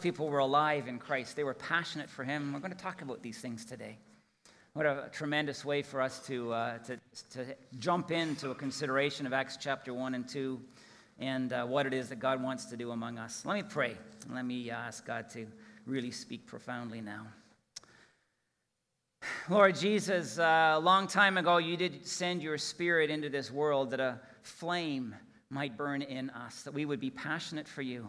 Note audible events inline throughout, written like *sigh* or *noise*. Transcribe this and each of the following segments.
people were alive in Christ. They were passionate for Him. We're going to talk about these things today. What a tremendous way for us to, uh, to, to jump into a consideration of Acts chapter 1 and 2 and uh, what it is that God wants to do among us. Let me pray. Let me ask God to really speak profoundly now. Lord Jesus, uh, a long time ago, you did send your spirit into this world that a flame might burn in us, that we would be passionate for you.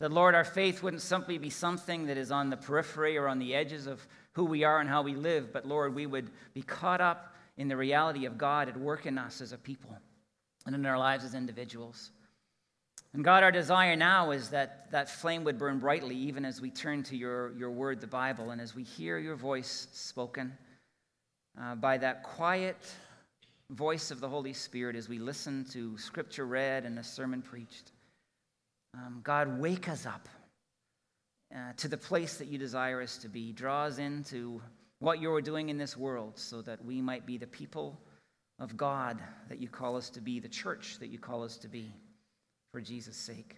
That, Lord, our faith wouldn't simply be something that is on the periphery or on the edges of who we are and how we live, but, Lord, we would be caught up in the reality of God at work in us as a people and in our lives as individuals. And God, our desire now is that that flame would burn brightly even as we turn to your, your word, the Bible, and as we hear your voice spoken uh, by that quiet voice of the Holy Spirit as we listen to scripture read and the sermon preached. Um, God, wake us up uh, to the place that you desire us to be. Draw us into what you're doing in this world so that we might be the people of God that you call us to be, the church that you call us to be, for Jesus' sake.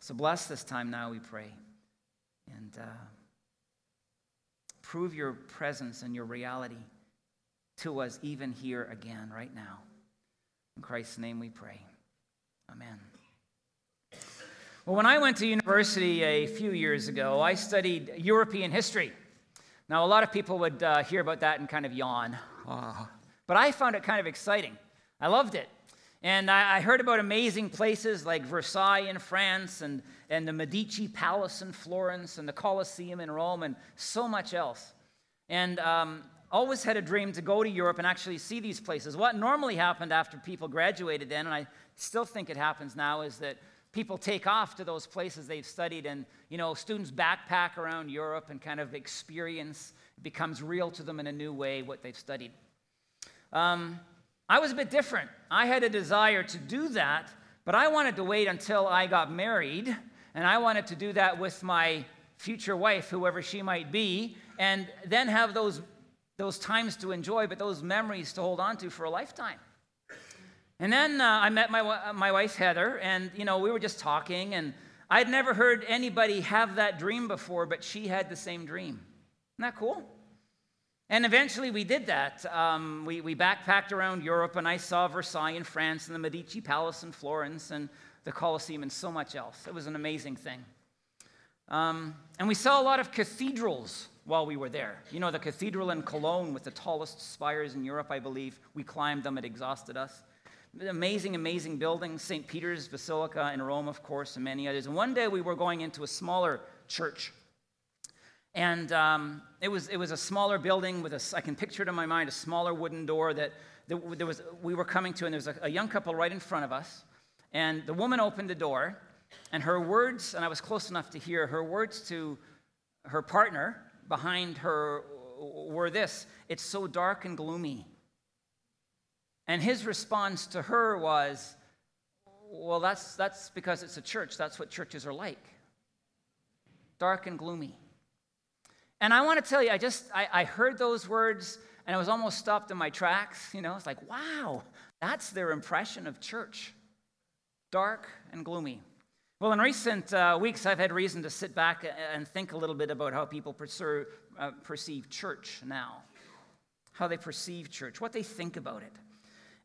So bless this time now, we pray. And uh, prove your presence and your reality to us even here again, right now. In Christ's name we pray. Amen. Well, when I went to university a few years ago, I studied European history. Now, a lot of people would uh, hear about that and kind of yawn. Oh. But I found it kind of exciting. I loved it. And I, I heard about amazing places like Versailles in France and, and the Medici Palace in Florence and the Colosseum in Rome and so much else. And um, always had a dream to go to Europe and actually see these places. What normally happened after people graduated then, and I still think it happens now, is that people take off to those places they've studied and you know students backpack around europe and kind of experience becomes real to them in a new way what they've studied. Um, i was a bit different. I had a desire to do that but i wanted to wait until i got married and i wanted to do that with my future wife whoever she might be and then have those those times to enjoy but those memories to hold on to for a lifetime and then uh, I met my, my wife, Heather, and, you know, we were just talking, and I'd never heard anybody have that dream before, but she had the same dream. Isn't that cool? And eventually we did that. Um, we, we backpacked around Europe, and I saw Versailles in France, and the Medici Palace in Florence, and the Colosseum, and so much else. It was an amazing thing. Um, and we saw a lot of cathedrals while we were there. You know, the cathedral in Cologne with the tallest spires in Europe, I believe. We climbed them, it exhausted us. Amazing, amazing buildings. St. Peter's Basilica in Rome, of course, and many others. And one day we were going into a smaller church. And um, it, was, it was a smaller building with a, I can picture it in my mind, a smaller wooden door that, that there was, we were coming to, and there was a, a young couple right in front of us. And the woman opened the door, and her words, and I was close enough to hear, her words to her partner behind her were this It's so dark and gloomy. And his response to her was, Well, that's, that's because it's a church. That's what churches are like dark and gloomy. And I want to tell you, I just, I, I heard those words and I was almost stopped in my tracks. You know, it's like, wow, that's their impression of church dark and gloomy. Well, in recent uh, weeks, I've had reason to sit back and think a little bit about how people perceive, uh, perceive church now, how they perceive church, what they think about it.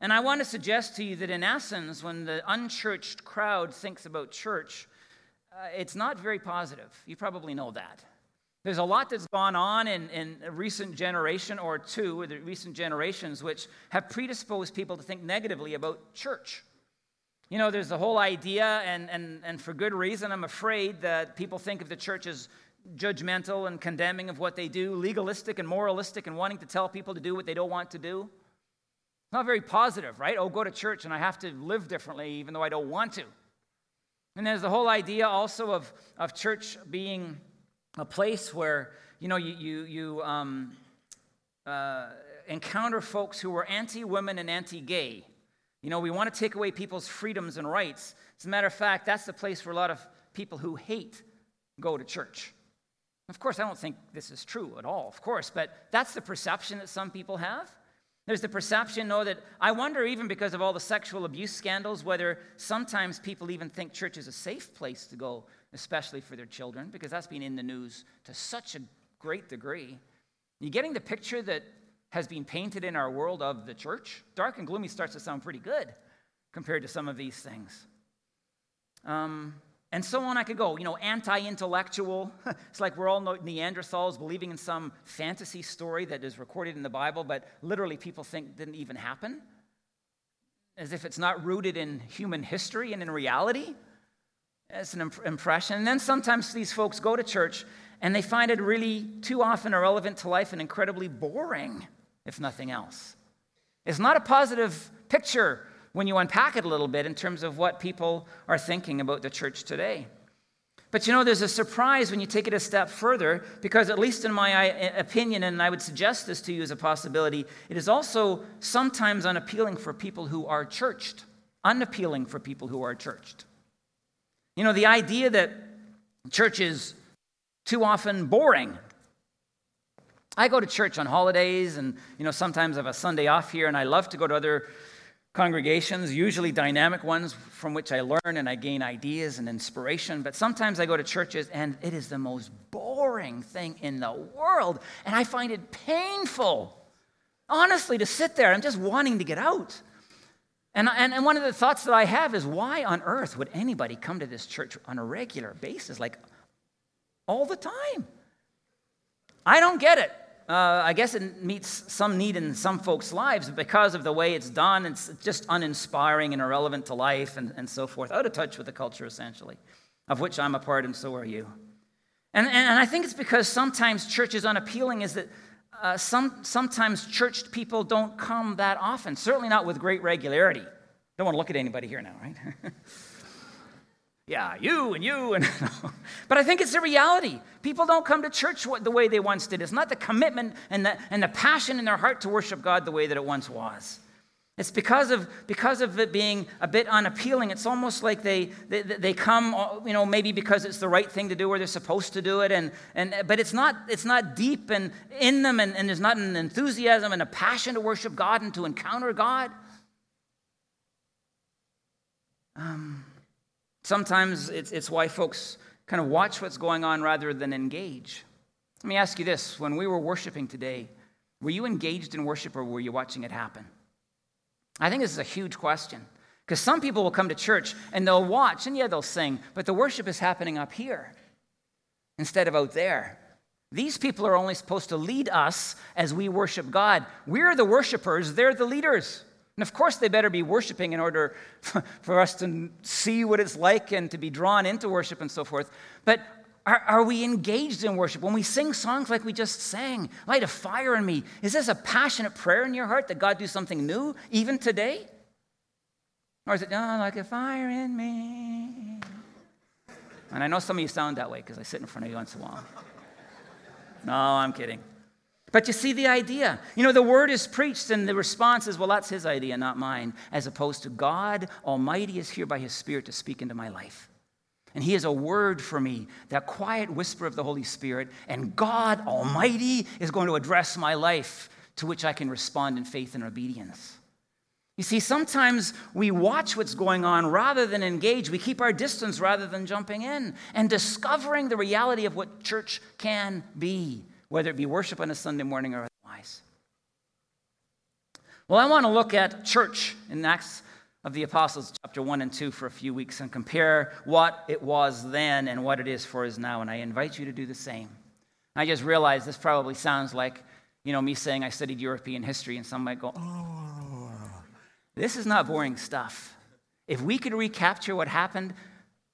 And I want to suggest to you that in essence, when the unchurched crowd thinks about church, uh, it's not very positive. You probably know that. There's a lot that's gone on in, in a recent generation or two, or the recent generations, which have predisposed people to think negatively about church. You know, there's the whole idea, and, and, and for good reason, I'm afraid that people think of the church as judgmental and condemning of what they do, legalistic and moralistic, and wanting to tell people to do what they don't want to do. Not very positive, right? Oh, go to church and I have to live differently even though I don't want to. And there's the whole idea also of, of church being a place where, you know, you, you, you um, uh, encounter folks who are anti women and anti gay. You know, we want to take away people's freedoms and rights. As a matter of fact, that's the place where a lot of people who hate go to church. Of course, I don't think this is true at all, of course, but that's the perception that some people have. There's the perception, though, that I wonder, even because of all the sexual abuse scandals, whether sometimes people even think church is a safe place to go especially for their children, because that's been in the news to such a great degree. You getting the picture that has been painted in our world of the church? Dark and gloomy starts to sound pretty good compared to some of these things. Um, and so on I could go. You know, anti intellectual. *laughs* it's like we're all Neanderthals believing in some fantasy story that is recorded in the Bible, but literally people think didn't even happen. As if it's not rooted in human history and in reality. It's an imp- impression. And then sometimes these folks go to church and they find it really too often irrelevant to life and incredibly boring, if nothing else. It's not a positive picture when you unpack it a little bit in terms of what people are thinking about the church today. But you know, there's a surprise when you take it a step further, because at least in my uh, opinion, and I would suggest this to you as a possibility, it is also sometimes unappealing for people who are churched. Unappealing for people who are churched. You know, the idea that church is too often boring. I go to church on holidays, and you know, sometimes I have a Sunday off here, and I love to go to other congregations, usually dynamic ones from which I learn and I gain ideas and inspiration. But sometimes I go to churches and it is the most boring thing in the world. And I find it painful, honestly, to sit there. I'm just wanting to get out. And, and, and one of the thoughts that I have is why on earth would anybody come to this church on a regular basis, like all the time? I don't get it. Uh, I guess it meets some need in some folks' lives but because of the way it's done. It's just uninspiring and irrelevant to life and, and so forth, out of touch with the culture, essentially, of which I'm a part and so are you. And, and I think it's because sometimes church is unappealing, is that uh, some, sometimes church people don't come that often, certainly not with great regularity. Don't want to look at anybody here now, right? *laughs* yeah, you and you and *laughs* but I think it's the reality. People don't come to church the way they once did. It's not the commitment and the, and the passion in their heart to worship God the way that it once was. It's because of, because of it being a bit unappealing. It's almost like they, they, they come, you know, maybe because it's the right thing to do or they're supposed to do it. And, and, but it's not, it's not deep and in them, and, and there's not an enthusiasm and a passion to worship God and to encounter God. Um, Sometimes it's, it's why folks kind of watch what's going on rather than engage. Let me ask you this when we were worshiping today, were you engaged in worship or were you watching it happen? I think this is a huge question because some people will come to church and they'll watch and yeah, they'll sing, but the worship is happening up here instead of out there. These people are only supposed to lead us as we worship God. We're the worshipers, they're the leaders. And of course, they better be worshiping in order *laughs* for us to see what it's like and to be drawn into worship and so forth. But are, are, we engaged in worship? When we sing songs like we just sang, light a fire in me, is this a passionate prayer in your heart that God do something new even today? Or is it, oh, like a fire in me? And I know some of you sound that way because I sit in front of you once in a while. No, I'm kidding. But you see the idea. You know, the word is preached, and the response is, well, that's his idea, not mine, as opposed to God Almighty is here by his Spirit to speak into my life. And he has a word for me, that quiet whisper of the Holy Spirit, and God Almighty is going to address my life, to which I can respond in faith and obedience. You see, sometimes we watch what's going on rather than engage. We keep our distance rather than jumping in and discovering the reality of what church can be whether it be worship on a Sunday morning or otherwise. Well, I want to look at church in Acts of the Apostles, chapter 1 and 2, for a few weeks and compare what it was then and what it is for us now. And I invite you to do the same. I just realized this probably sounds like, you know, me saying I studied European history, and some might go, oh, this is not boring stuff. If we could recapture what happened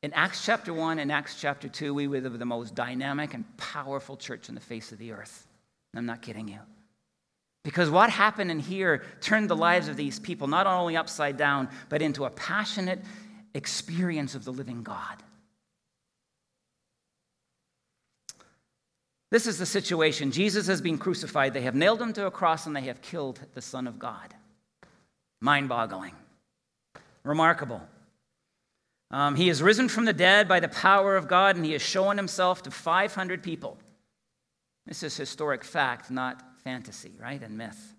in Acts chapter 1 and Acts chapter 2, we were the most dynamic and powerful church on the face of the earth. I'm not kidding you. Because what happened in here turned the lives of these people not only upside down, but into a passionate experience of the living God. This is the situation. Jesus has been crucified. They have nailed him to a cross and they have killed the Son of God. Mind boggling. Remarkable. Um, he has risen from the dead by the power of God, and he has shown himself to 500 people. This is historic fact, not fantasy, right? And myth.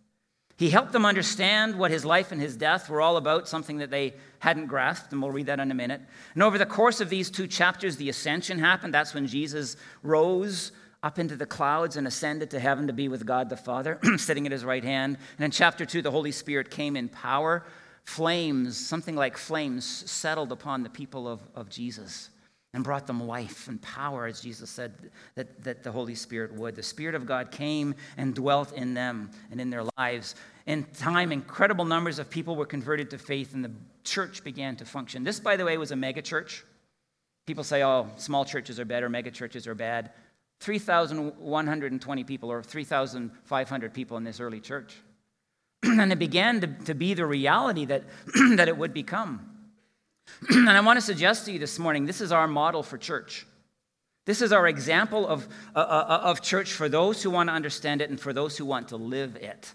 He helped them understand what his life and his death were all about, something that they hadn't grasped, and we'll read that in a minute. And over the course of these two chapters, the ascension happened. That's when Jesus rose up into the clouds and ascended to heaven to be with God the Father, *clears throat* sitting at his right hand. And in chapter 2, the Holy Spirit came in power. Flames, something like flames, settled upon the people of, of Jesus and brought them life and power, as Jesus said that, that the Holy Spirit would. The Spirit of God came and dwelt in them and in their lives. In time, incredible numbers of people were converted to faith, and the church began to function. This, by the way, was a mega church. People say, oh, small churches are better, mega churches are bad. 3,120 people or 3,500 people in this early church. *clears throat* and it began to, to be the reality that, *clears throat* that it would become. *clears throat* and I want to suggest to you this morning this is our model for church. This is our example of, uh, uh, uh, of church for those who want to understand it and for those who want to live it.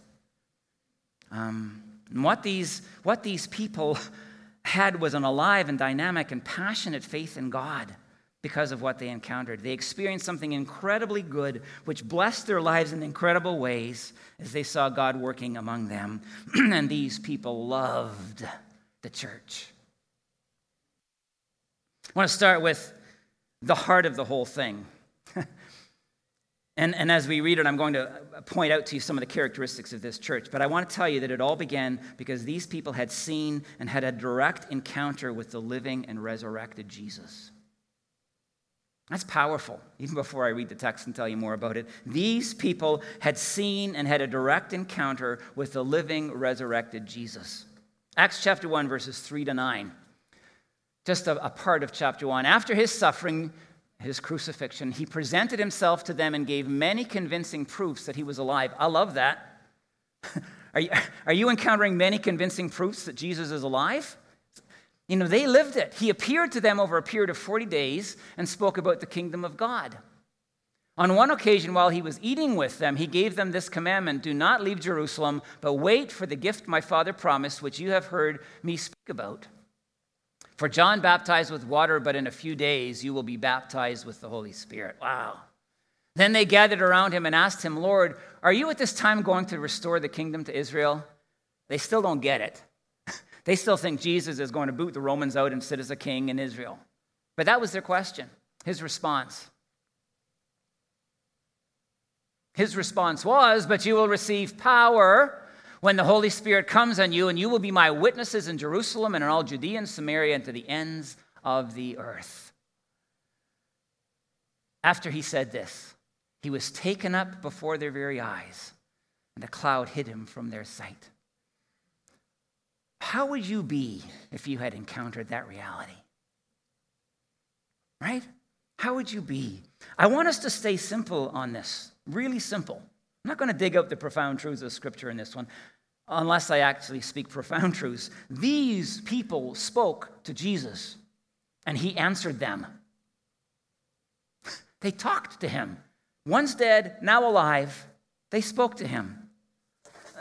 Um, and what these, what these people *laughs* had was an alive and dynamic and passionate faith in God because of what they encountered. They experienced something incredibly good, which blessed their lives in incredible ways as they saw God working among them. *clears throat* and these people loved the church. I want to start with the heart of the whole thing. *laughs* and, and as we read it, I'm going to point out to you some of the characteristics of this church. But I want to tell you that it all began because these people had seen and had a direct encounter with the living and resurrected Jesus. That's powerful, even before I read the text and tell you more about it. These people had seen and had a direct encounter with the living, resurrected Jesus. Acts chapter 1, verses 3 to 9 just a, a part of chapter 1. After his suffering, his crucifixion, he presented himself to them and gave many convincing proofs that he was alive. I love that. *laughs* are, you, are you encountering many convincing proofs that Jesus is alive? You know, they lived it. He appeared to them over a period of 40 days and spoke about the kingdom of God. On one occasion, while he was eating with them, he gave them this commandment Do not leave Jerusalem, but wait for the gift my father promised, which you have heard me speak about. For John baptized with water, but in a few days you will be baptized with the Holy Spirit. Wow. Then they gathered around him and asked him, Lord, are you at this time going to restore the kingdom to Israel? They still don't get it. They still think Jesus is going to boot the Romans out and sit as a king in Israel. But that was their question, his response. His response was, But you will receive power when the Holy Spirit comes on you, and you will be my witnesses in Jerusalem and in all Judea and Samaria and to the ends of the earth. After he said this, he was taken up before their very eyes, and a cloud hid him from their sight. How would you be if you had encountered that reality? Right? How would you be? I want us to stay simple on this, really simple. I'm not going to dig up the profound truths of Scripture in this one, unless I actually speak profound *laughs* truths. These people spoke to Jesus, and he answered them. *laughs* They talked to him. Once dead, now alive. They spoke to him.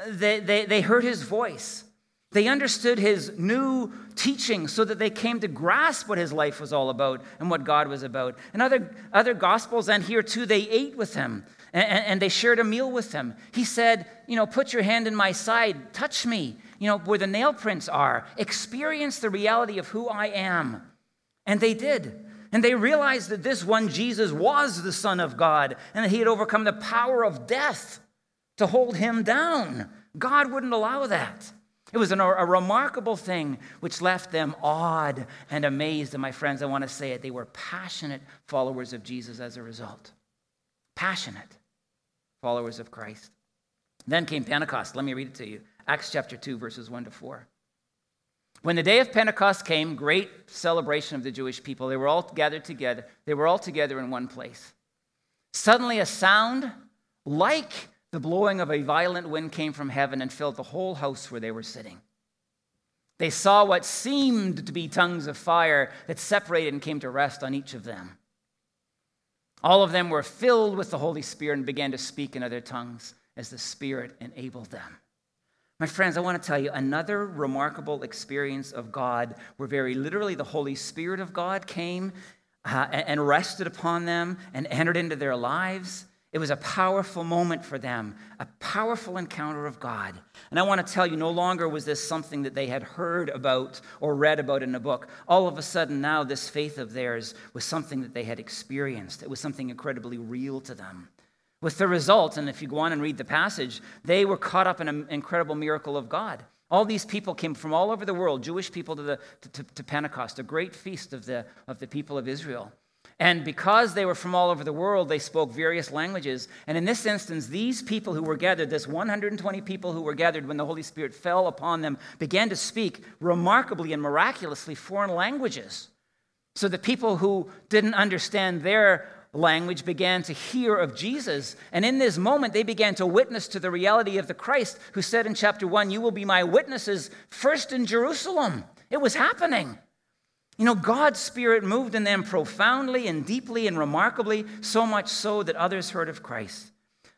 They, they, they heard his voice. They understood his new teaching so that they came to grasp what his life was all about and what God was about. And other, other gospels, and here too, they ate with him and, and they shared a meal with him. He said, You know, put your hand in my side, touch me, you know, where the nail prints are, experience the reality of who I am. And they did. And they realized that this one Jesus was the Son of God and that he had overcome the power of death to hold him down. God wouldn't allow that. It was an, a remarkable thing which left them awed and amazed. And my friends, I want to say it, they were passionate followers of Jesus as a result. Passionate followers of Christ. Then came Pentecost. Let me read it to you Acts chapter 2, verses 1 to 4. When the day of Pentecost came, great celebration of the Jewish people, they were all gathered together. They were all together in one place. Suddenly, a sound like the blowing of a violent wind came from heaven and filled the whole house where they were sitting. They saw what seemed to be tongues of fire that separated and came to rest on each of them. All of them were filled with the Holy Spirit and began to speak in other tongues as the Spirit enabled them. My friends, I want to tell you another remarkable experience of God where very literally the Holy Spirit of God came uh, and rested upon them and entered into their lives It was a powerful moment for them, a powerful encounter of God. And I want to tell you, no longer was this something that they had heard about or read about in a book. All of a sudden, now, this faith of theirs was something that they had experienced. It was something incredibly real to them. With the result, and if you go on and read the passage, they were caught up in an incredible miracle of God. All these people came from all over the world, Jewish people to, the, to, to Pentecost, a great feast of the, of the people of Israel. And because they were from all over the world, they spoke various languages. And in this instance, these people who were gathered, this 120 people who were gathered when the Holy Spirit fell upon them, began to speak remarkably and miraculously foreign languages. So the people who didn't understand their language began to hear of Jesus. And in this moment, they began to witness to the reality of the Christ who said in chapter 1, You will be my witnesses first in Jerusalem. It was happening. You know, God's Spirit moved in them profoundly and deeply and remarkably, so much so that others heard of Christ.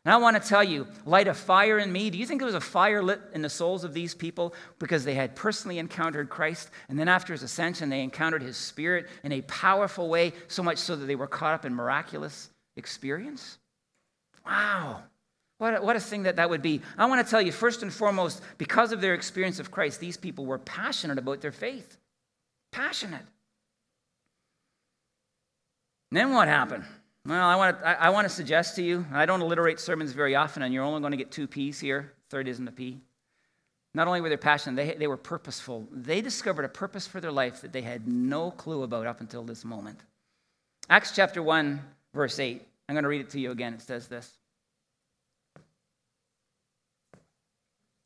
And I want to tell you, light a fire in me. Do you think there was a fire lit in the souls of these people because they had personally encountered Christ? And then after his ascension, they encountered his Spirit in a powerful way, so much so that they were caught up in miraculous experience? Wow. What a, what a thing that that would be. I want to tell you, first and foremost, because of their experience of Christ, these people were passionate about their faith. Passionate. And then what happened? Well, I want, to, I, I want to suggest to you, I don't alliterate sermons very often, and you're only going to get two P's here. Third isn't a P. Not only were they passionate, they, they were purposeful. They discovered a purpose for their life that they had no clue about up until this moment. Acts chapter 1, verse 8. I'm going to read it to you again. It says this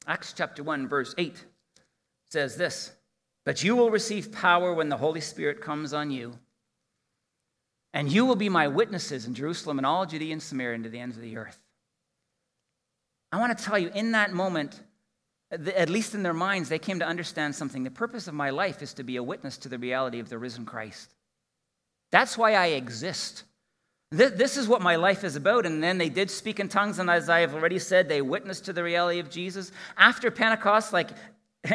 Acts chapter 1, verse 8 says this But you will receive power when the Holy Spirit comes on you and you will be my witnesses in Jerusalem and all Judea and Samaria and to the ends of the earth. I want to tell you, in that moment, at least in their minds, they came to understand something. The purpose of my life is to be a witness to the reality of the risen Christ. That's why I exist. This is what my life is about. And then they did speak in tongues, and as I have already said, they witnessed to the reality of Jesus. After Pentecost, like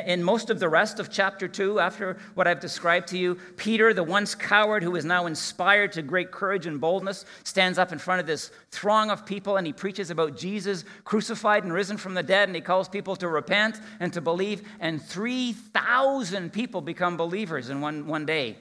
in most of the rest of chapter 2, after what I've described to you, Peter, the once coward who is now inspired to great courage and boldness, stands up in front of this throng of people and he preaches about Jesus crucified and risen from the dead and he calls people to repent and to believe. And 3,000 people become believers in one, one day.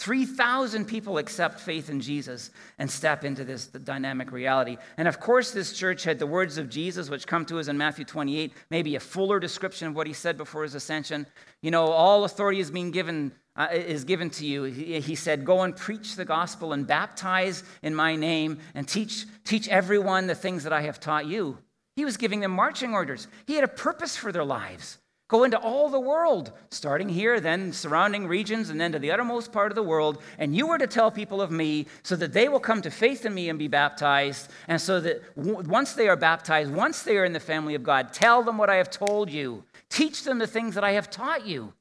3,000 people accept faith in Jesus and step into this dynamic reality. And of course, this church had the words of Jesus, which come to us in Matthew 28, maybe a fuller description of what he said before his ascension. You know, all authority is being given. Uh, is given to you. He, he said, Go and preach the gospel and baptize in my name and teach, teach everyone the things that I have taught you. He was giving them marching orders. He had a purpose for their lives. Go into all the world, starting here, then surrounding regions, and then to the uttermost part of the world. And you are to tell people of me so that they will come to faith in me and be baptized. And so that w- once they are baptized, once they are in the family of God, tell them what I have told you. Teach them the things that I have taught you.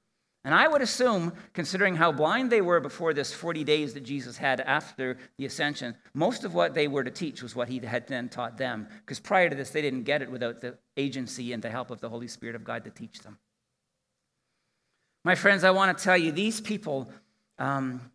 And I would assume, considering how blind they were before this 40 days that Jesus had after the ascension, most of what they were to teach was what he had then taught them. Because prior to this, they didn't get it without the agency and the help of the Holy Spirit of God to teach them. My friends, I want to tell you, these people um,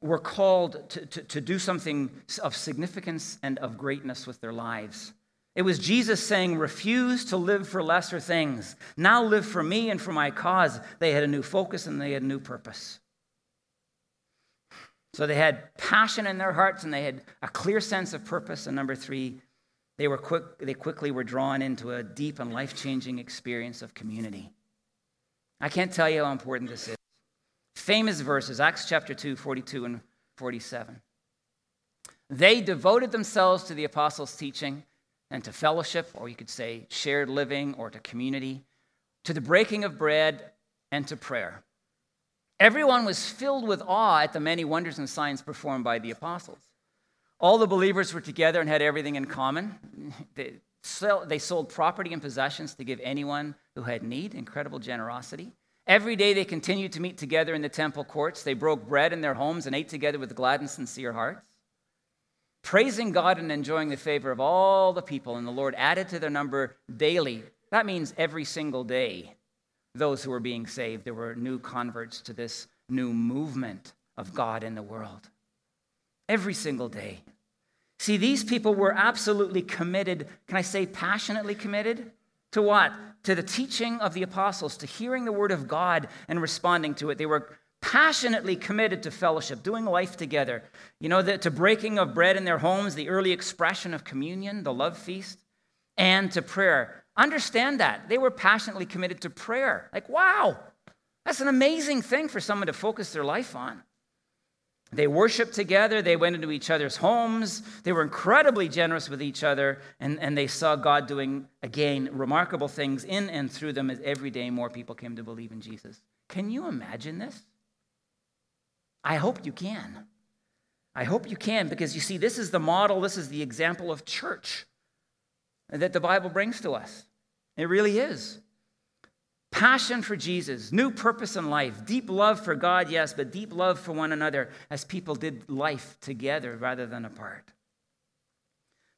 were called to, to, to do something of significance and of greatness with their lives. It was Jesus saying, Refuse to live for lesser things. Now live for me and for my cause. They had a new focus and they had a new purpose. So they had passion in their hearts and they had a clear sense of purpose. And number three, they, were quick, they quickly were drawn into a deep and life changing experience of community. I can't tell you how important this is. Famous verses, Acts chapter 2, 42 and 47. They devoted themselves to the apostles' teaching and to fellowship, or you could say shared living, or to community, to the breaking of bread, and to prayer. Everyone was filled with awe at the many wonders and signs performed by the apostles. All the believers were together and had everything in common. *laughs* They, sold property and possessions to give anyone who had need, incredible generosity. Every day they continued to meet together in the temple courts. They broke bread in their homes and ate together with glad and sincere hearts praising God and enjoying the favor of all the people. And the Lord added to their number daily. That means every single day, those who were being saved. There were new converts to this new movement of God in the world. Every single day. See, these people were absolutely committed, can I say passionately committed? To what? To the teaching of the apostles, to hearing the word of God and responding to it. They were passionately committed to fellowship, doing life together. You know, the, to breaking of bread in their homes, the early expression of communion, the love feast, and to prayer. Understand that. They were passionately committed to prayer. Like, wow, that's an amazing thing for someone to focus their life on. They worshiped together, they went into each other's homes, they were incredibly generous with each other, and, and they saw God doing, again, remarkable things in and through them as every day more people came to believe in Jesus. Can you imagine this? I hope you can. I hope you can because you see, this is the model, this is the example of church that the Bible brings to us. It really is. Passion for Jesus, new purpose in life, deep love for God, yes, but deep love for one another as people did life together rather than apart.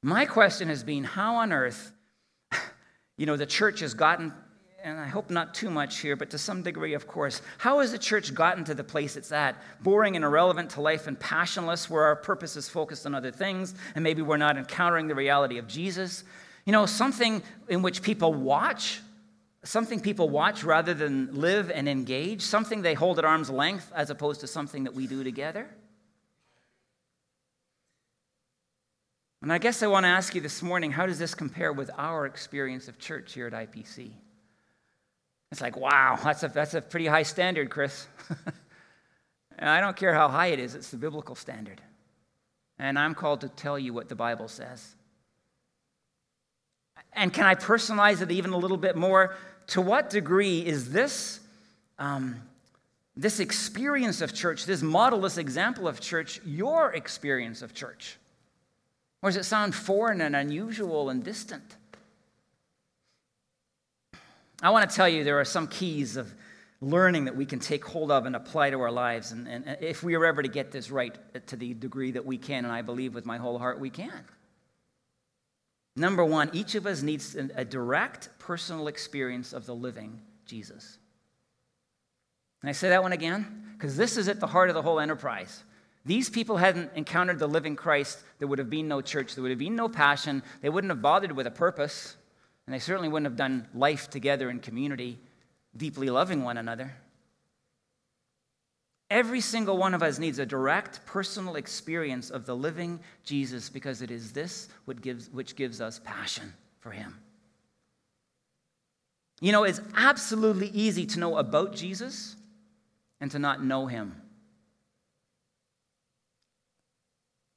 My question has been how on earth, *laughs* you know, the church has gotten and I hope not too much here, but to some degree, of course. How has the church gotten to the place it's at? Boring and irrelevant to life and passionless, where our purpose is focused on other things, and maybe we're not encountering the reality of Jesus. You know, something in which people watch, something people watch rather than live and engage, something they hold at arm's length as opposed to something that we do together. And I guess I want to ask you this morning how does this compare with our experience of church here at IPC? It's like, wow, that's a, that's a pretty high standard, Chris. *laughs* and I don't care how high it is, it's the biblical standard. And I'm called to tell you what the Bible says. And can I personalize it even a little bit more? To what degree is this, um, this experience of church, this model, this example of church, your experience of church? Or does it sound foreign and unusual and distant? I want to tell you there are some keys of learning that we can take hold of and apply to our lives. And, and if we are ever to get this right uh, to the degree that we can, and I believe with my whole heart we can. Number one, each of us needs a direct personal experience of the living Jesus. Can I say that one again? Because this is at the heart of the whole enterprise. These people hadn't encountered the living Christ, there would have been no church, there would have been no passion, they wouldn't have bothered with a purpose. And they certainly wouldn't have done life together in community, deeply loving one another. Every single one of us needs a direct personal experience of the living Jesus because it is this which gives, which gives us passion for him. You know, it's absolutely easy to know about Jesus and to not know him.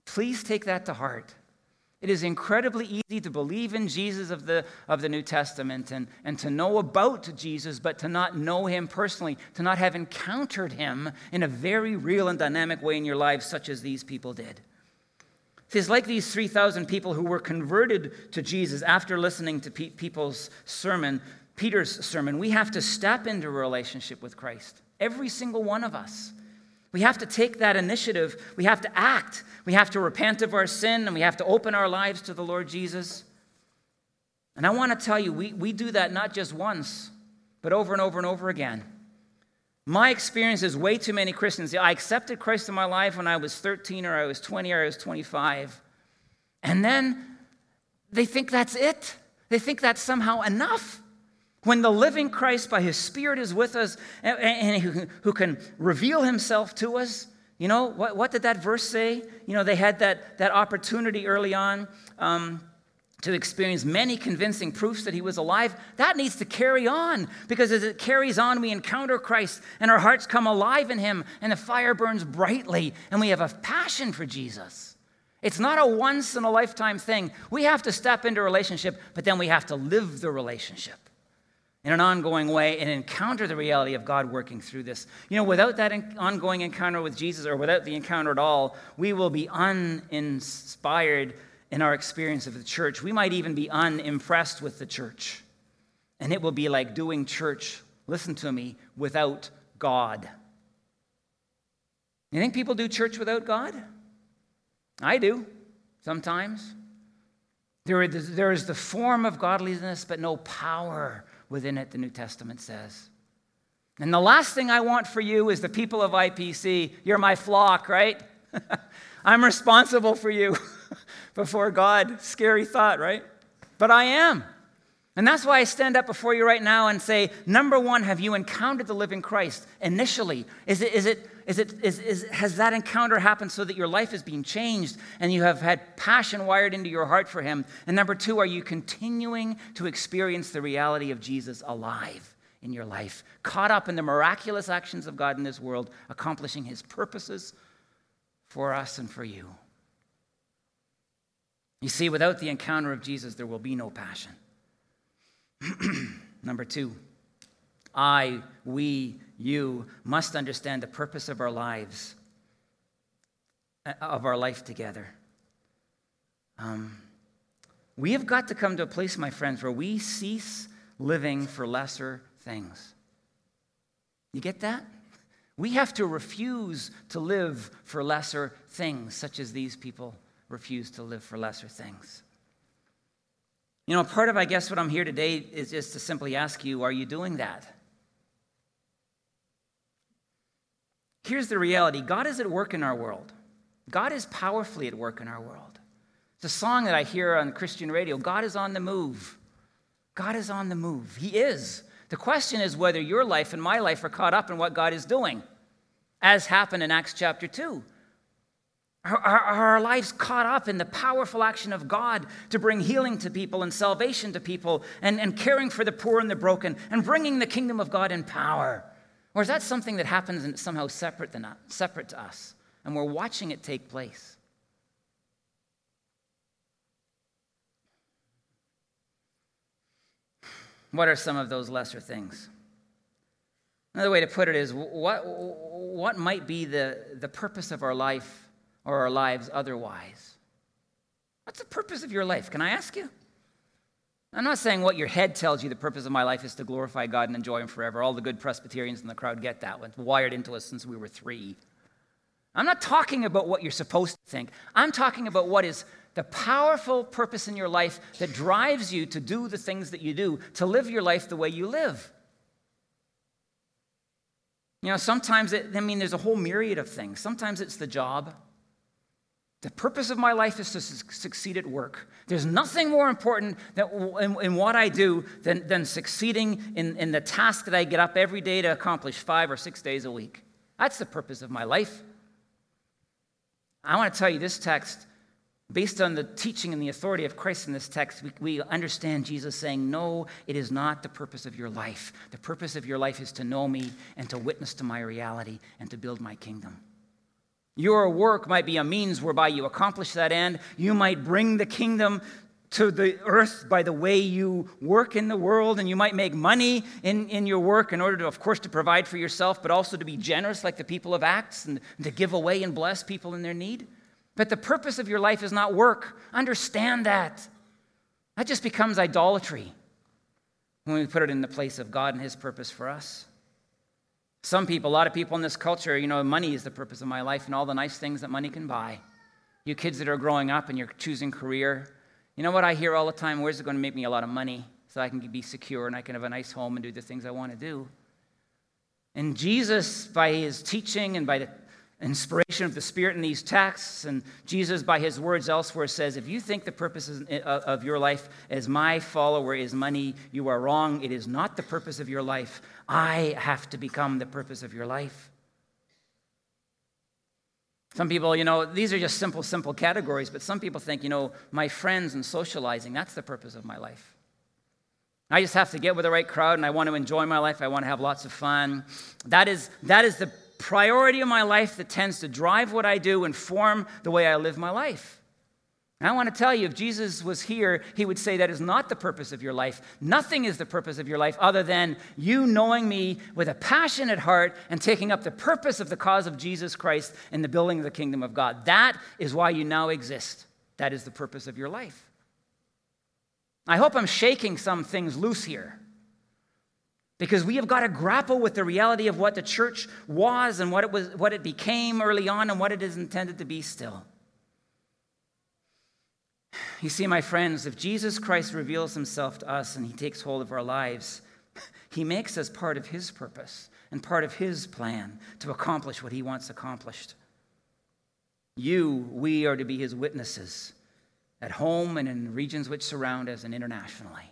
Please take that to heart. It is incredibly easy to believe in Jesus of the, of the New Testament and, and to know about Jesus, but to not know him personally, to not have encountered him in a very real and dynamic way in your lives, such as these people did. It's like these 3,000 people who were converted to Jesus after listening to pe- people's sermon, Peter's sermon. We have to step into a relationship with Christ, every single one of us. We have to take that initiative. We have to act. We have to repent of our sin and we have to open our lives to the Lord Jesus. And I want to tell you, we, we do that not just once, but over and over and over again. My experience is way too many Christians. I accepted Christ in my life when I was 13 or I was 20 or I was 25. And then they think that's it. They think that's somehow enough. When the living Christ by his Spirit is with us and, and who, who can reveal himself to us, you know, what, what did that verse say? You know, they had that, that opportunity early on um, to experience many convincing proofs that he was alive. That needs to carry on because as it carries on, we encounter Christ and our hearts come alive in him and the fire burns brightly and we have a passion for Jesus. It's not a once in a lifetime thing. We have to step into a relationship, but then we have to live the relationship in an ongoing way and encounter the reality of God working through this. You know, without that ongoing encounter with Jesus or without the encounter at all, we will be uninspired in our experience of the church. We might even be unimpressed with the church. And it will be like doing church, listen to me, without God. You think people do church without God? I do, sometimes. There is the form of godliness, but no power within it, the New Testament says. And the last thing I want for you is the people of IPC. You're my flock, right? *laughs* I'm responsible for you. *laughs* before God. Scary thought, right? But I am. And that's why I stand up before you right now and say, number one, have you encountered the living Christ initially? Is it, is it, is it, is, is, has that encounter happened so that your life is being changed and you have had passion wired into your heart for him? And number two, are you continuing to experience the reality of Jesus alive in your life, caught up in the miraculous actions of God in this world, accomplishing his purposes for us and for you? You see, without the encounter of Jesus, there will be no passion. *clears throat* Number two, I, we, you must understand the purpose of our lives, uh, of our life together. Um, we have got to come to a place, my friends, where we cease living for lesser things. You get that? We have to refuse to live for lesser things, such as these people refuse to live for lesser things. You know, part of, I guess, what I'm here today is just to simply ask you are you doing that? Here's the reality God is at work in our world, God is powerfully at work in our world. It's a song that I hear on Christian radio God is on the move. God is on the move. He is. The question is whether your life and my life are caught up in what God is doing, as happened in Acts chapter 2. Are, are, are, our lives caught up in the powerful action of God to bring healing to people and salvation to people and, and caring for the poor and the broken and bringing the kingdom of God in power? Or is that something that happens and it's somehow separate, than us, separate to us and we're watching it take place? What are some of those lesser things? Another way to put it is what, what might be the, the purpose of our life or our lives otherwise. What's the purpose of your life? Can I ask you? I'm not saying what your head tells you the purpose of my life is to glorify God and enjoy Him forever. All the good Presbyterians in the crowd get that. It's wired into us since we were three. I'm not talking about what you're supposed to think. I'm talking about what is the powerful purpose in your life that drives you to do the things that you do, to live your life the way you live. You know, sometimes, it, I mean, there's a whole myriad of things. Sometimes it's the job. The purpose of my life is to succeed at work. There's nothing more important that, in, in, what I do than, than succeeding in, in the task that I get up every day to accomplish five or six days a week. That's the purpose of my life. I want to tell you this text, based on the teaching and the authority of Christ in this text, we, we understand Jesus saying, No, it is not the purpose of your life. The purpose of your life is to know me and to witness to my reality and to build my kingdom. Your work might be a means whereby you accomplish that end. You might bring the kingdom to the earth by the way you work in the world, and you might make money in, in your work in order to, of course, to provide for yourself, but also to be generous like the people of Acts and, to give away and bless people in their need. But the purpose of your life is not work. Understand that. That just becomes idolatry when we put it in the place of God and His purpose for us. Some people, a lot of people in this culture, you know, money is the purpose of my life and all the nice things that money can buy. You kids that are growing up and you're choosing career, you know what I hear all the time? Where's it going to make me a lot of money so I can be secure and I can have a nice home and do the things I want to do? And Jesus, by his teaching and by the inspiration of the Spirit in these texts, and Jesus, by his words elsewhere, says, If you think the purpose eh, uh, of your life as my follower is money, you are wrong. It is not the purpose of your life. I have to become the purpose of your life. Some people, you know, these are just simple, simple categories, but some people think, you know, my friends and socializing, that's the purpose of my life. I just have to get with the right crowd and I want to enjoy my life. I want to have lots of fun. That is, that is the priority of my life that tends to drive what I do and form the way I live my life. And I want to tell you, if Jesus was here, he would say that is not the purpose of your life. Nothing is the purpose of your life other than you knowing me with a passionate heart and taking up the purpose of the cause of Jesus Christ in the building of the kingdom of God. That is why you now exist. That is the purpose of your life. I hope I'm shaking some things loose here. Because we have got to grapple with the reality of what the church was and what it, was, what it became early on and what it is intended to be still. You see, my friends, if Jesus Christ reveals himself to us and he takes hold of our lives, he makes us part of his purpose and part of his plan to accomplish what he wants accomplished. You, we are to be his witnesses at home and in regions which surround us and internationally.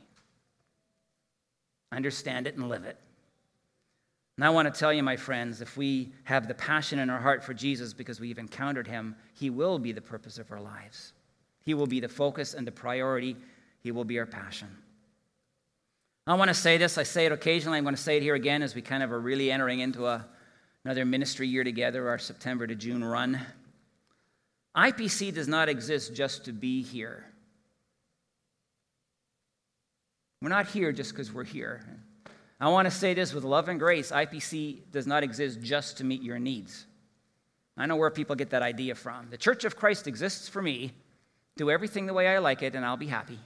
Understand it and live it. And I want to tell you, my friends, if we have the passion in our heart for Jesus because we've encountered him, he will be the purpose of our lives. He will be the focus and the priority. He will be our passion. I want to say this. I say it occasionally. I'm going to say it here again as we kind of are really entering into a, another ministry year together, our September to June run. IPC does not exist just to be here. We're not here just because we're here. I want to say this with love and grace IPC does not exist just to meet your needs. I know where people get that idea from. The Church of Christ exists for me. Do everything the way I like it, and I'll be happy.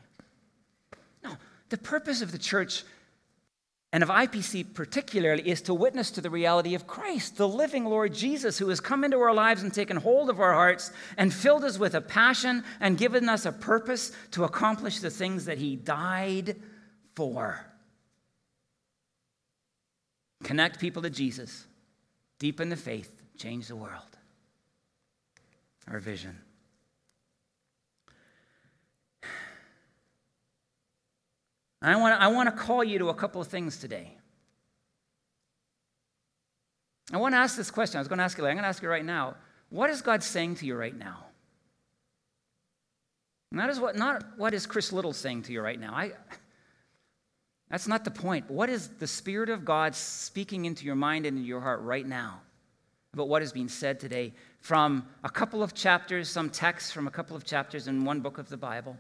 No, the purpose of the church and of IPC particularly is to witness to the reality of Christ, the living Lord Jesus, who has come into our lives and taken hold of our hearts and filled us with a passion and given us a purpose to accomplish the things that He died for. Connect people to Jesus, deepen the faith, change the world. Our vision. I want, I want to call you to a couple of things today. I want to ask this question. I was going to ask you later. I'm going to ask you right now. What is God saying to you right now? Not, what, not what is Chris Little saying to you right now. I, that's not the point. What is the Spirit of God speaking into your mind and into your heart right now about what is being said today from a couple of chapters, some texts from a couple of chapters in one book of the Bible?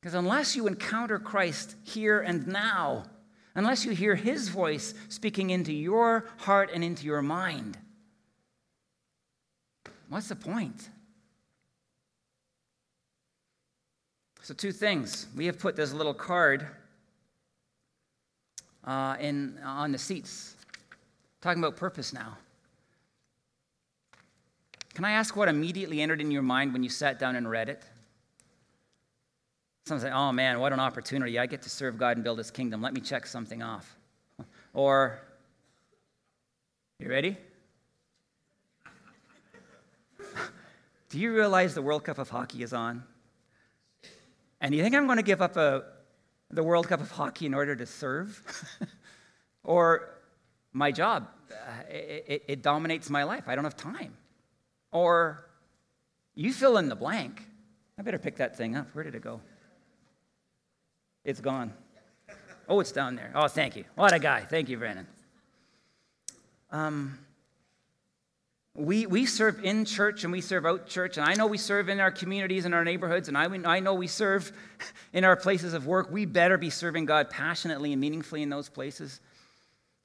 Because unless you encounter Christ here and now, unless you hear his voice speaking into your heart and into your mind, what's the point? So, two things. We have put this little card uh, in, on the seats, talking about purpose now. Can I ask what immediately entered in your mind when you sat down and read it? Some say, oh man, what an opportunity. I get to serve God and build his kingdom. Let me check something off. *laughs* Or, you ready? *laughs* Do you realize the World Cup of Hockey is on? And you think I'm going to give up a, the World Cup of Hockey in order to serve? *laughs* or my job, uh, it, it, it dominates my life. I don't have time. Or you fill in the blank. I better pick that thing up. Where did it go? It's gone. Oh, it's down there. Oh, thank you. What a guy. Thank you, Brandon. Um, we, we serve in church and we serve out church, and I know we serve in our communities and our neighborhoods, and I, I know we serve *laughs* in our places of work. We better be serving God passionately and meaningfully in those places.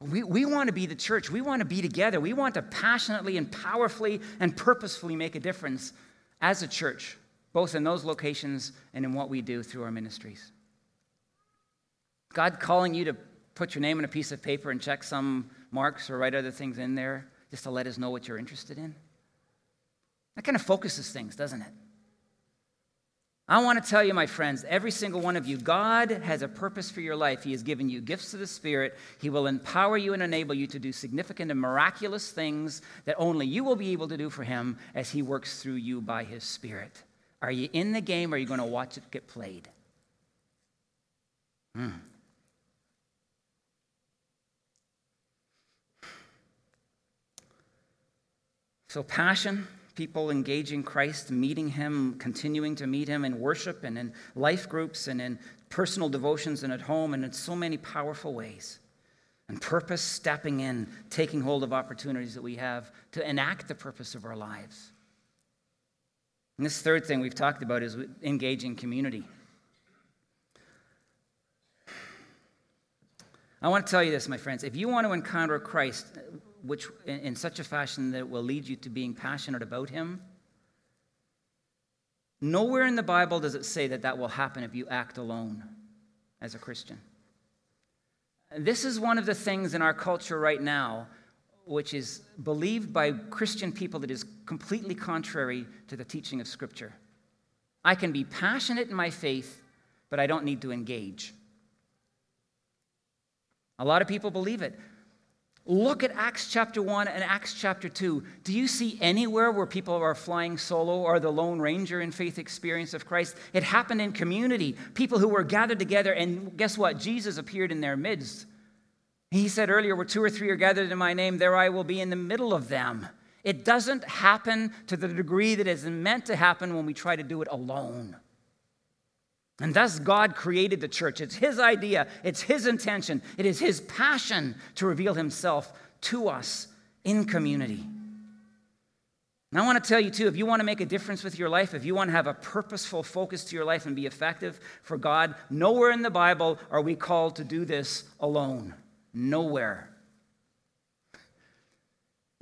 We, we want to be the church. We want to be together. We want to passionately and powerfully and purposefully make a difference as a church, both in those locations and in what we do through our ministries. God calling you to put your name on a piece of paper and check some marks or write other things in there just to let us know what you're interested in? That kind of focuses things, doesn't it? I want to tell you, my friends, every single one of you, God has a purpose for your life. He has given you gifts of the Spirit. He will empower you and enable you to do significant and miraculous things that only you will be able to do for Him as He works through you by His Spirit. Are you in the game or are you going to watch it get played? Hmm. So, passion, people engaging Christ, meeting Him, continuing to meet Him in worship and in life groups and in personal devotions and at home and in so many powerful ways. And purpose, stepping in, taking hold of opportunities that we have to enact the purpose of our lives. And this third thing we've talked about is engaging community. I want to tell you this, my friends. If you want to encounter Christ, which in, in such a fashion that it will lead you to being passionate about Him, nowhere in the Bible does it say that that will happen if you act alone as a Christian. This is one of the things in our culture right now which is believed by Christian people that is completely contrary to the teaching of Scripture. I can be passionate in my faith, but I don't need to engage. A lot of people believe it. Look at Acts chapter 1 and Acts chapter 2. Do you see anywhere where people are flying solo or the Lone Ranger in faith experience of Christ? It happened in community. People who were gathered together, and guess what? Jesus appeared in their midst. He said earlier, Where two or three are gathered in my name, there I will be in the middle of them. It doesn't happen to the degree that is meant to happen when we try to do it alone. And thus, God created the church. It's His idea, it's His intention, it is His passion to reveal Himself to us in community. And I want to tell you, too, if you want to make a difference with your life, if you want to have a purposeful focus to your life and be effective for God, nowhere in the Bible are we called to do this alone. Nowhere.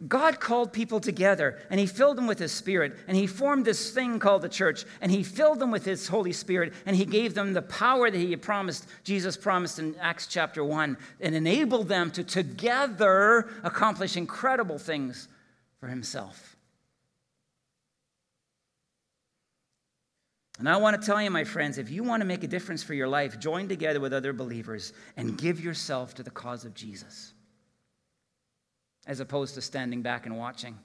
God called people together and he filled them with his spirit and he formed this thing called the church and he filled them with his Holy Spirit and he gave them the power that he promised, Jesus promised in Acts chapter 1, and enabled them to together accomplish incredible things for himself. And I want to tell you, my friends, if you want to make a difference for your life, join together with other believers and give yourself to the cause of Jesus as opposed to standing back and watching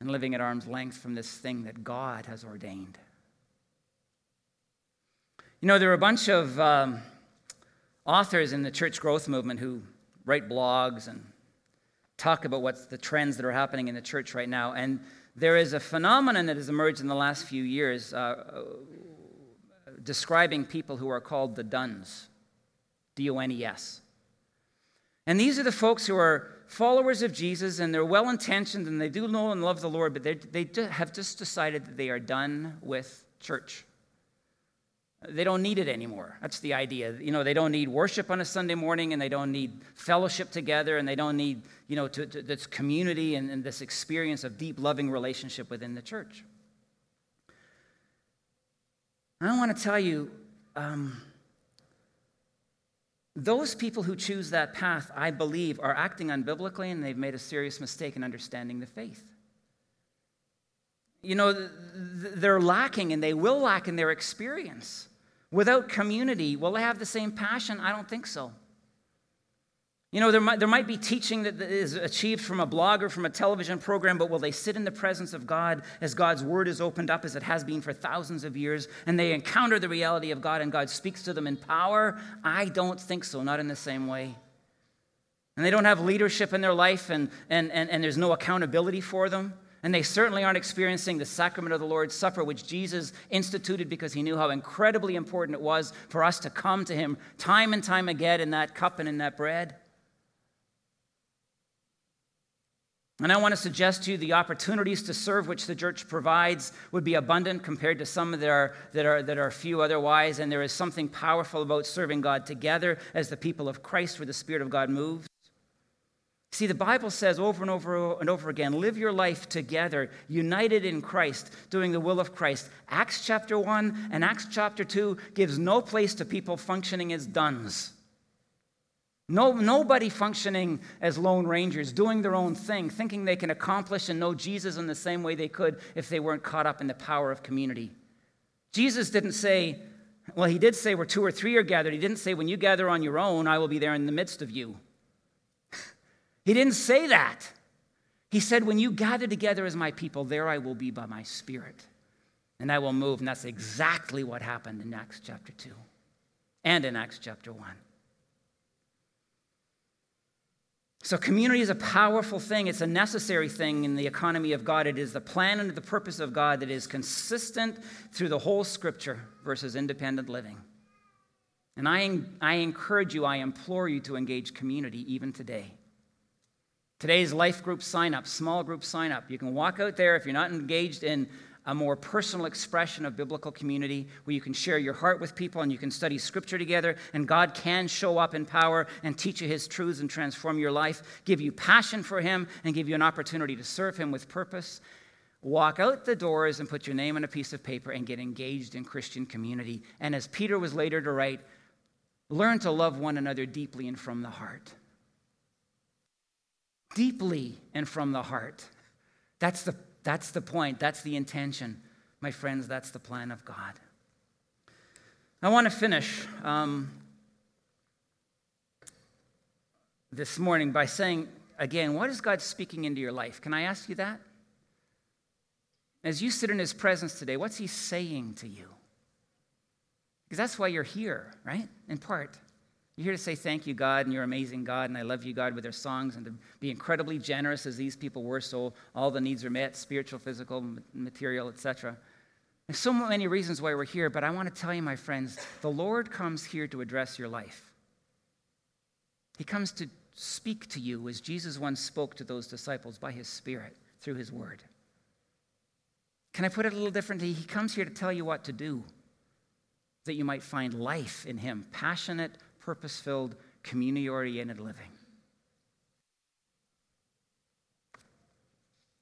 and living at arm's length from this thing that God has ordained. You know, there are a bunch of um, authors in the church growth movement who write blogs and talk about what's the trends that are happening in the church right now. And there is a phenomenon that has emerged in the last few years uh, describing people who are called the Dones, D O N E S. And these are the folks who are followers of Jesus and they're well intentioned and they do know and love the Lord, but they have just decided that they are done with church. They don't need it anymore. That's the idea. You know, they don't need worship on a Sunday morning and they don't need fellowship together and they don't need, you know, to, to this community and, and, this experience of deep, loving relationship within the church. I want to tell you, um, those people who choose that path, I believe, are acting unbiblically and they've made a serious mistake in understanding the faith. You know, they're lacking and they will lack in their experience. Without community, will they have the same passion? I don't think so. You know, there might, there might be teaching that is achieved from a blog or from a television program, but will they sit in the presence of God as God's word is opened up as it has been for thousands of years and they encounter the reality of God and God speaks to them in power? I don't think so, not in the same way. And they don't have leadership in their life and, and, and, and there's no accountability for them. And they certainly aren't experiencing the sacrament of the Lord's Supper, which Jesus instituted because he knew how incredibly important it was for us to come to him time and time again in that cup and in that bread. And I want to suggest to you the opportunities to serve which the church provides would be abundant compared to some that are, that, are, that are few otherwise. And there is something powerful about serving God together as the people of Christ where the Spirit of God moves. See, the Bible says over and over and over again live your life together, united in Christ, doing the will of Christ. Acts chapter 1 and Acts chapter 2 gives no place to people functioning as dones. No, nobody functioning as lone rangers, doing their own thing, thinking they can accomplish and know Jesus in the same way they could if they weren't caught up in the power of community. Jesus didn't say, well, he did say where two or three are gathered. He didn't say, when you gather on your own, I will be there in the midst of you. *laughs* he didn't say that. He said, when you gather together as my people, there I will be by my spirit. And I will move. And that's exactly what happened in Acts chapter 2 and in Acts chapter 1. So, community is a powerful thing. It's a necessary thing in the economy of God. It is the plan and the purpose of God that is consistent through the whole scripture versus independent living. And I, I encourage you, I implore you to engage community even today. Today's life group sign up, small group sign up. You can walk out there if you're not engaged in a more personal expression of biblical community where you can share your heart with people and you can study scripture together, and God can show up in power and teach you his truths and transform your life, give you passion for him, and give you an opportunity to serve him with purpose. Walk out the doors and put your name on a piece of paper and get engaged in Christian community. And as Peter was later to write, learn to love one another deeply and from the heart. Deeply and from the heart. That's the that's the point. That's the intention. My friends, that's the plan of God. I want to finish um, this morning by saying, again, what is God speaking into your life? Can I ask you that? As you sit in His presence today, what's He saying to you? Because that's why you're here, right? In part. You're here to say thank you, God, and you're amazing, God, and I love you, God, with their songs, and to be incredibly generous as these people were, so all the needs are met spiritual, physical, material, etc. There's so many reasons why we're here, but I want to tell you, my friends, the Lord comes here to address your life. He comes to speak to you as Jesus once spoke to those disciples by his Spirit through his word. Can I put it a little differently? He comes here to tell you what to do, that you might find life in him, passionate, purpose filled, community oriented living.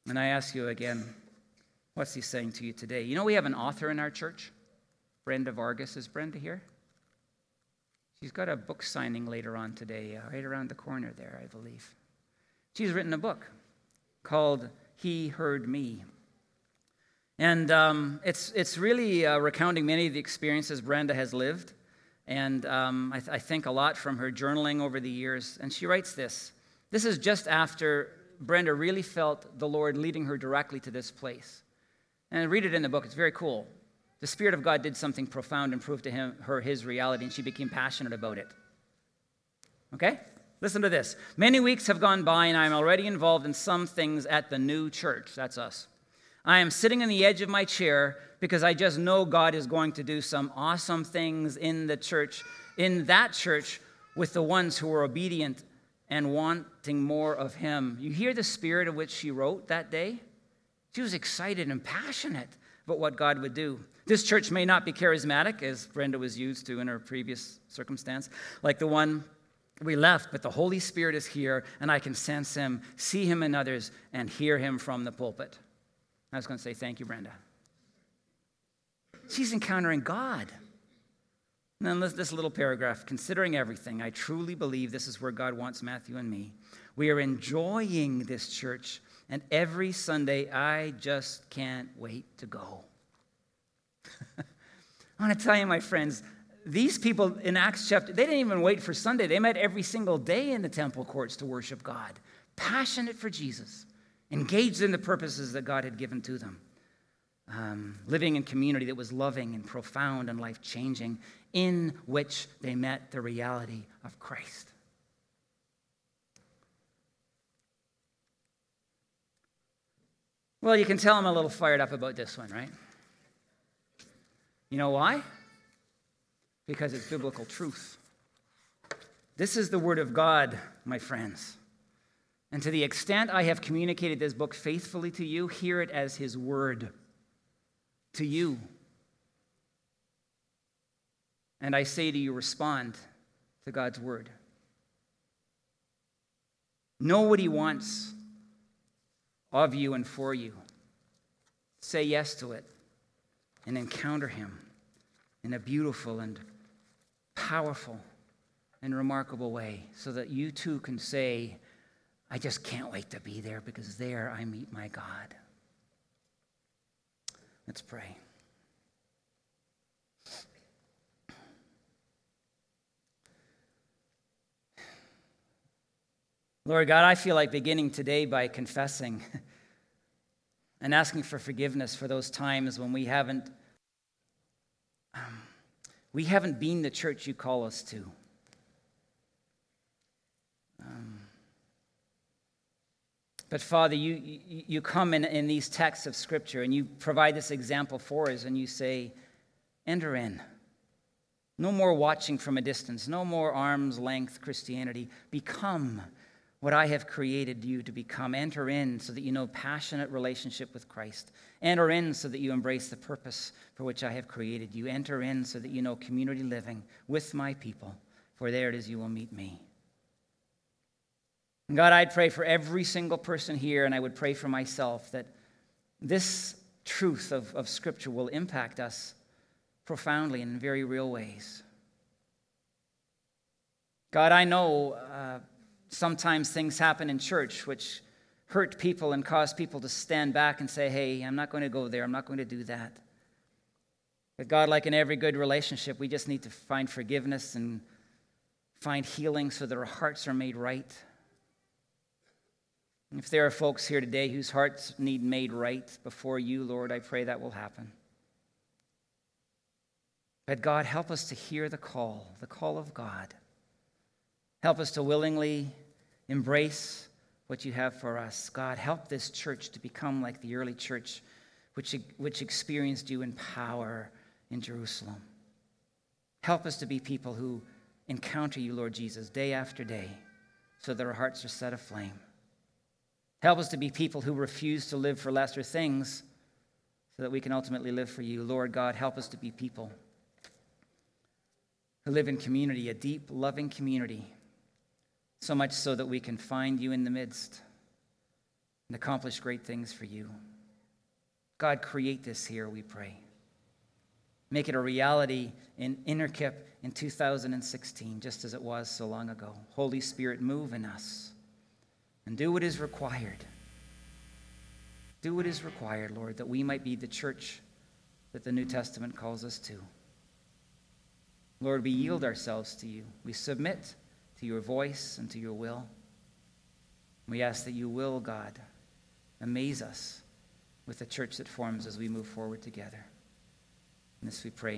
And I ask you again, what's he saying to you today? You know, we have an author in our church, Brenda Vargas. Is Brenda here? She's got a book signing later on today, uh, right around the corner there, I believe. She's written a book called He Heard Me. And um, it's, it's really uh, recounting many of the experiences Brenda has lived. And um, I, th- I think a lot from her journaling over the years. And she writes this This is just after Brenda really felt the Lord leading her directly to this place. And I read it in the book, it's very cool. The Spirit of God did something profound and proved to him, her his reality, and she became passionate about it. Okay? Listen to this. Many weeks have gone by, and I am already involved in some things at the new church. That's us. I am sitting on the edge of my chair because I just know God is going to do some awesome things in the church, in that church, with the ones who are obedient and wanting more of Him. You hear the spirit of which she wrote that day? She was excited and passionate about what God would do. This church may not be charismatic, as Brenda was used to in her previous circumstance, like the one we left, but the Holy Spirit is here, and I can sense Him, see Him in others, and hear Him from the pulpit. I was going to say, Thank you, Brenda. She's encountering God. And then this little paragraph considering everything, I truly believe this is where God wants Matthew and me. We are enjoying this church, and every Sunday I just can't wait to go. *laughs* I want to tell you, my friends, these people in Acts chapter, they didn't even wait for Sunday. They met every single day in the temple courts to worship God, passionate for Jesus, engaged in the purposes that God had given to them. Um, living in community that was loving and profound and life changing, in which they met the reality of Christ. Well, you can tell I'm a little fired up about this one, right? You know why? Because it's biblical truth. This is the Word of God, my friends. And to the extent I have communicated this book faithfully to you, hear it as His Word to you. And I say to you, respond to God's Word. Know what He wants of you and for you. Say yes to it and encounter Him in a beautiful and powerful and remarkable way so that you too can say, I just can't wait to be there because there I meet my God. Let's pray. Lord God, I feel like beginning today by confessing *laughs* and asking for forgiveness for those times when we haven't um, we haven't been the church you call us to. Um, but Father, you, you, come in, in these texts of Scripture and you provide this example for us and you say, enter in. No more watching from a distance, no more arm's length Christianity. Become what I have created you to become. Enter in so that you know passionate relationship with Christ. Enter in so that you embrace the purpose for which I have created you. Enter in so that you know community living with my people, for there it is you will meet me. And God, I'd pray for every single person here, and I would pray for myself that this truth of, of Scripture will impact us profoundly in very real ways. God, I know uh, sometimes things happen in church which hurt people and cause people to stand back and say, hey, I'm not going to go there, I'm not going to do that. But God, like in every good relationship, we just need to find forgiveness and find healing so that our hearts are made right. If there are folks here today whose hearts need made right before you, Lord, I pray that will happen. But God, help us to hear the call, the call of God. Help us to willingly embrace what you have for us. God, help this church to become like the early church, which, which experienced you in power in Jerusalem. Help us to be people who encounter you, Lord Jesus, day after day, so that our hearts are set aflame. Help us to be people who refuse to live for lesser things so that we can ultimately live for you. Lord God, help us to be people who live in community, a deep, loving community, so much so that we can find you in the midst and accomplish great things for you. God, create this here, we pray. Make it a reality in Innerkip in 2016, just as it was so long ago. Holy Spirit, move in us and do what is required. Do what is required, Lord, that we might be the church that the New Testament calls us to. Lord, we yield ourselves to you. We submit to your voice and to your will. We ask that you will, God, amaze us with the church that forms as we move forward together. And this we pray.